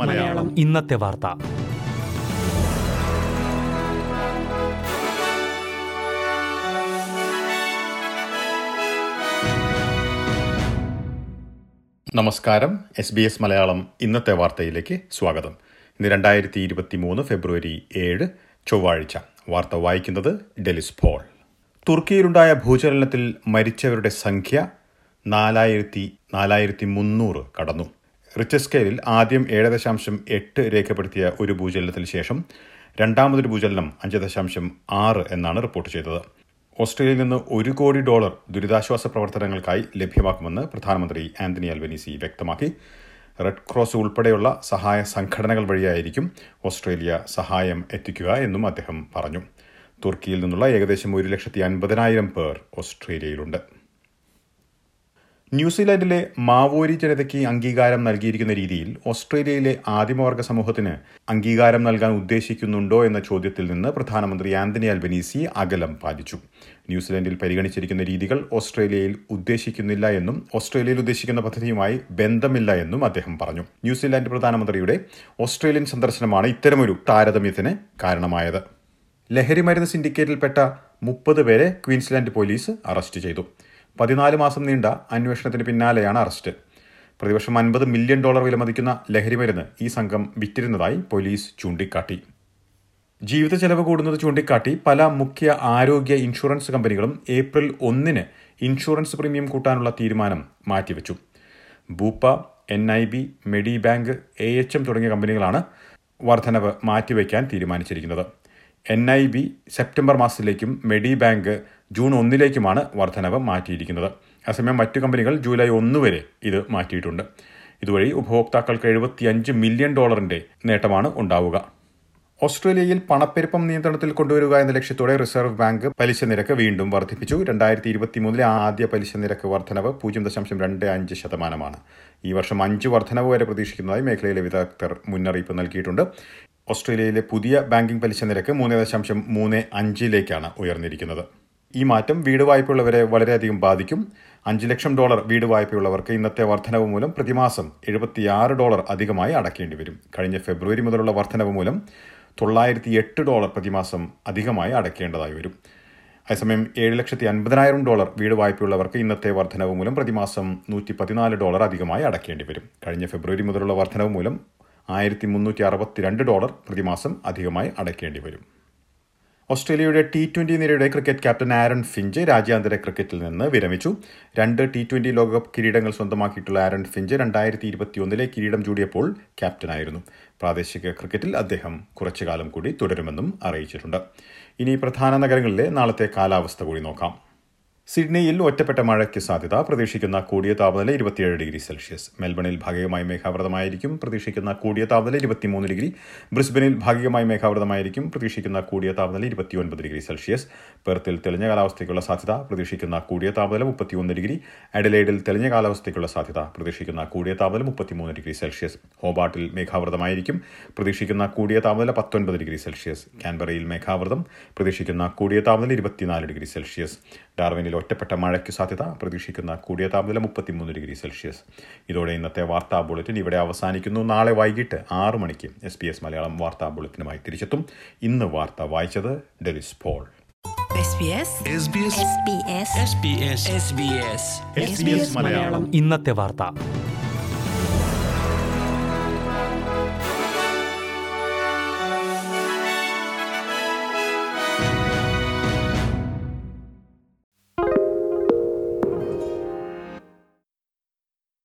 മലയാളം. ഇന്നത്തെ വാർത്ത. നമസ്കാരം. എസ് ബി എസ് മലയാളം ഇന്നത്തെ വാർത്തയിലേക്ക് സ്വാഗതം. ഇന്ന് രണ്ടായിരത്തി ഇരുപത്തി മൂന്ന് ഫെബ്രുവരി ഏഴ് ചൊവ്വാഴ്ച. വാർത്ത വായിക്കുന്നത് ഡെലിസ് പോൾ. തുർക്കിയിലുണ്ടായ ഭൂചലനത്തിൽ മരിച്ചവരുടെ സംഖ്യ നാലായിരത്തി നാലായിരത്തി മുന്നൂറ് കടന്നു. റിച്ചർ സ്കെയിലിൽ ആദ്യം ഏഴ് ദശാംശം എട്ട് രേഖപ്പെടുത്തിയ ഒരു ഭൂചലനത്തിന് ശേഷം രണ്ടാമതൊരു ഭൂചലനം അഞ്ച് ദശാംശം ആറ് എന്നാണ് റിപ്പോർട്ട് ചെയ്തത്. ഓസ്ട്രേലിയയിൽ നിന്ന് ഒരു കോടി ഡോളർ ദുരിതാശ്വാസ പ്രവർത്തനങ്ങൾക്കായി ലഭ്യമാക്കുമെന്ന് പ്രധാനമന്ത്രി ആന്റണി അൽബനീസി വ്യക്തമാക്കി. റെഡ് ക്രോസ് ഉൾപ്പെടെയുള്ള സഹായ സംഘടനകൾ വഴിയായിരിക്കും ഓസ്ട്രേലിയ സഹായം എത്തിക്കുക എന്നും അദ്ദേഹം പറഞ്ഞു. തുർക്കിയിൽ നിന്നുള്ള ഏകദേശം ഒരു ലക്ഷത്തി അൻപതിനായിരം പേർ ഓസ്ട്രേലിയയിലുണ്ട്. ന്യൂസിലാൻഡിലെ മാവോരി ജനതയ്ക്ക് അംഗീകാരം നൽകിയിരിക്കുന്ന രീതിയിൽ ഓസ്ട്രേലിയയിലെ ആദിമവർഗ സമൂഹത്തിന് അംഗീകാരം നൽകാൻ ഉദ്ദേശിക്കുന്നുണ്ടോ എന്ന ചോദ്യത്തിൽ നിന്ന് പ്രധാനമന്ത്രി ആന്റണി അൽബനീസി അകലം പാലിച്ചു. ന്യൂസിലാൻഡിൽ പരിഗണിച്ചിരിക്കുന്ന രീതികൾ ഓസ്ട്രേലിയയിൽ ഉദ്ദേശിക്കുന്നില്ല എന്നും ഓസ്ട്രേലിയയിൽ ഉദ്ദേശിക്കുന്ന പദ്ധതിയുമായി ബന്ധമില്ല എന്നും അദ്ദേഹം പറഞ്ഞു. ന്യൂസിലാൻഡ് പ്രധാനമന്ത്രിയുടെ ഓസ്ട്രേലിയൻ സന്ദർശനമാണ് ഇത്തരമൊരു താരതമ്യത്തിന് കാരണമായത്. ലഹരിമരുന്ന് സിൻഡിക്കേറ്റിൽപ്പെട്ട മുപ്പത് പേരെ ക്വീൻസ്ലാൻഡ് പോലീസ് അറസ്റ്റ് ചെയ്തു. പതിനാല് മാസം നീണ്ട അന്വേഷണത്തിന് പിന്നാലെയാണ് അറസ്റ്റ്. പ്രതിവർഷം അൻപത് മില്യൺ ഡോളർ വിലമതിക്കുന്ന ലഹരിമരുന്ന് ഈ സംഘം വിറ്റിരുന്നതായി പോലീസ് ചൂണ്ടിക്കാട്ടി. ജീവിത ചെലവ് കൂടുന്നത് ചൂണ്ടിക്കാട്ടി പല മുഖ്യ ആരോഗ്യ ഇൻഷുറൻസ് കമ്പനികളും ഏപ്രിൽ ഒന്നിന് ഇൻഷുറൻസ് പ്രീമിയം കൂട്ടാനുള്ള തീരുമാനം മാറ്റിവെച്ചു. Bupa N I B Medibank A H M തുടങ്ങിയ കമ്പനികളാണ് വർധനവ് മാറ്റിവെക്കാൻ തീരുമാനിച്ചിരിക്കുന്നത്. എൻ ഐ ബി സെപ്റ്റംബർ മാസത്തിലേക്കും മെഡി ബാങ്ക് ജൂൺ ഒന്നിലേക്കുമാണ് വർധനവ് മാറ്റിയിരിക്കുന്നത്. അസമയം മറ്റു കമ്പനികൾ ജൂലൈ ഒന്ന് വരെ ഇത് മാറ്റിയിട്ടുണ്ട്. ഇതുവഴി ഉപഭോക്താക്കൾക്ക് എഴുപത്തിയഞ്ച് മില്യൺ ഡോളറിന്റെ നേട്ടമാണ് ഉണ്ടാവുക. ഓസ്ട്രേലിയയിൽ പണപ്പെരുപ്പം നിയന്ത്രണത്തിൽ കൊണ്ടുവരിക എന്ന ലക്ഷ്യത്തോടെ റിസർവ് ബാങ്ക് പലിശ നിരക്ക് വീണ്ടും വർദ്ധിപ്പിച്ചു. രണ്ടായിരത്തി ഇരുപത്തിമൂന്നിലെ ആദ്യ പലിശ നിരക്ക് വർധനവ് പൂജ്യം ദശാംശം രണ്ട് അഞ്ച് ശതമാനമാണ്. ഈ വർഷം അഞ്ച് വർധനവ് വരെ പ്രതീക്ഷിക്കുന്നതായി മേഖലയിലെ വിദഗ്ധർ മുന്നറിയിപ്പ് നൽകിയിട്ടുണ്ട്. ഓസ്ട്രേലിയയിലെ പുതിയ ബാങ്കിംഗ് പലിശ നിരക്ക് മൂന്ന് ദശാംശം മൂന്ന് അഞ്ചിലേക്കാണ് ഉയർന്നിരിക്കുന്നത്. ഈ മാറ്റം വീട് വായ്പയുള്ളവരെ വളരെയധികം ബാധിക്കും. അഞ്ച് ലക്ഷം ഡോളർ വീട് വായ്പയുള്ളവർക്ക് ഇന്നത്തെ വർധനവ് മൂലം പ്രതിമാസം എഴുപത്തിയാറ് ഡോളർ അധികമായി അടക്കേണ്ടി വരും. കഴിഞ്ഞ ഫെബ്രുവരി മുതലുള്ള വർധനവ് മൂലം തൊള്ളായിരത്തി എട്ട് ഡോളർ പ്രതിമാസം അധികമായി അടക്കേണ്ടതായി വരും. അതേസമയം ഏഴ് ലക്ഷത്തി അൻപതിനായിരം ഡോളർ വീട് വായ്പയുള്ളവർക്ക് ഇന്നത്തെ വർധനവ് മൂലം പ്രതിമാസം നൂറ്റി പതിനാല് ഡോളർ അധികമായി അടയ്ക്കേണ്ടി വരും. കഴിഞ്ഞ ഫെബ്രുവരി മുതലുള്ള വർധനവ് മൂലം ആയിരത്തി മുന്നൂറ്റി അറുപത്തിരണ്ട് ഡോളർ പ്രതിമാസം അധികമായി അടയ്ക്കേണ്ടി വരും. ഓസ്ട്രേലിയയുടെ ടി ട്വന്റി നിരയുടെ ക്രിക്കറ്റ് ക്യാപ്റ്റൻ ആരൺ ഫിഞ്ച് രാജ്യാന്തര ക്രിക്കറ്റിൽ നിന്ന് വിരമിച്ചു. രണ്ട് ടി ട്വന്റി ലോകകപ്പ് കിരീടങ്ങൾ സ്വന്തമാക്കിയിട്ടുള്ള ആരൺ ഫിഞ്ച് രണ്ടായിരത്തി ഇരുപത്തിയൊന്നിലെ കിരീടം ചൂടിയപ്പോൾ ക്യാപ്റ്റനായിരുന്നു പ്രാദേശിക ക്രിക്കറ്റിൽ അദ്ദേഹം കുറച്ചുകാലം കൂടി തുടരുമെന്നും അറിയിച്ചിട്ടുണ്ട്. ഇനി പ്രധാന നഗരങ്ങളിലെ നാളത്തെ കാലാവസ്ഥ കൂടി നോക്കാം. സിഡ്നിയിൽ ഒറ്റപ്പെട്ട മഴയ്ക്ക് സാധ്യത. പ്രതീക്ഷിക്കുന്ന കൂടിയ താപനില ഇരുപത്തിയേഴ് ഡിഗ്രി സെൽഷ്യസ്. മെൽബണിൽ ഭാഗികമായി മേഘാവൃതമായിരിക്കും. പ്രതീക്ഷിക്കുന്ന കൂടിയ താപനില ഇരുപത്തിമൂന്ന് ഡിഗ്രി. ബ്രിസ്ബനിൽ ഭാഗികമായി മേഘാവൃതമായിരിക്കും. പ്രതീക്ഷിക്കുന്ന കൂടിയ താപനില ഇരുപത്തിയൊൻപത് ഡിഗ്രി സെൽഷ്യസ്. പെർത്തിൽ തെളിഞ്ഞ കാലാവസ്ഥയ്ക്കുള്ള സാധ്യത. പ്രതീക്ഷിക്കുന്ന കൂടിയ താപനില മുപ്പത്തിയൊന്ന് ഡിഗ്രി. അഡലൈഡിൽ തെളിഞ്ഞ കാലാവസ്ഥയ്ക്കുള്ള സാധ്യത. പ്രതീക്ഷിക്കുന്ന കൂടിയ താപനില മുപ്പത്തിമൂന്ന് ഡിഗ്രി സെൽഷ്യസ്. ഹോബാട്ടിൽ മേഘാവൃതമായിരിക്കും. പ്രതീക്ഷിക്കുന്ന കൂടിയ താപനില പത്തൊൻപത് ഡിഗ്രി സെൽഷ്യസ്. കാൻബറയിൽ മേഘാവൃതം. പ്രതീക്ഷിക്കുന്ന കൂടിയ താപനില ഇരുപത്തിനാല് ഡിഗ്രി സെൽഷ്യസ്. ഡാർവിനിൽ ഒറ്റപ്പെട്ട മഴയ്ക്ക് സാധ്യത പ്രതീക്ഷിക്കുന്ന കൂടിയ താപനില മുപ്പത്തിമൂന്ന് ഡിഗ്രി സെൽഷ്യസ്. ഇതോടെ ഇന്നത്തെ വാർത്താ ബുള്ളറ്റിൻ ഇവിടെ അവസാനിക്കുന്നു. നാളെ വൈകിട്ട് ആറ് മണിക്ക് എസ് പി എസ് മലയാളം വാർത്താ ബുള്ളറ്റിനുമായി തിരിച്ചെത്തും. ഇന്ന് വാർത്ത വായിച്ചത് ഡെലിസ് പോൾ. ഇന്നത്തെ വാർത്ത.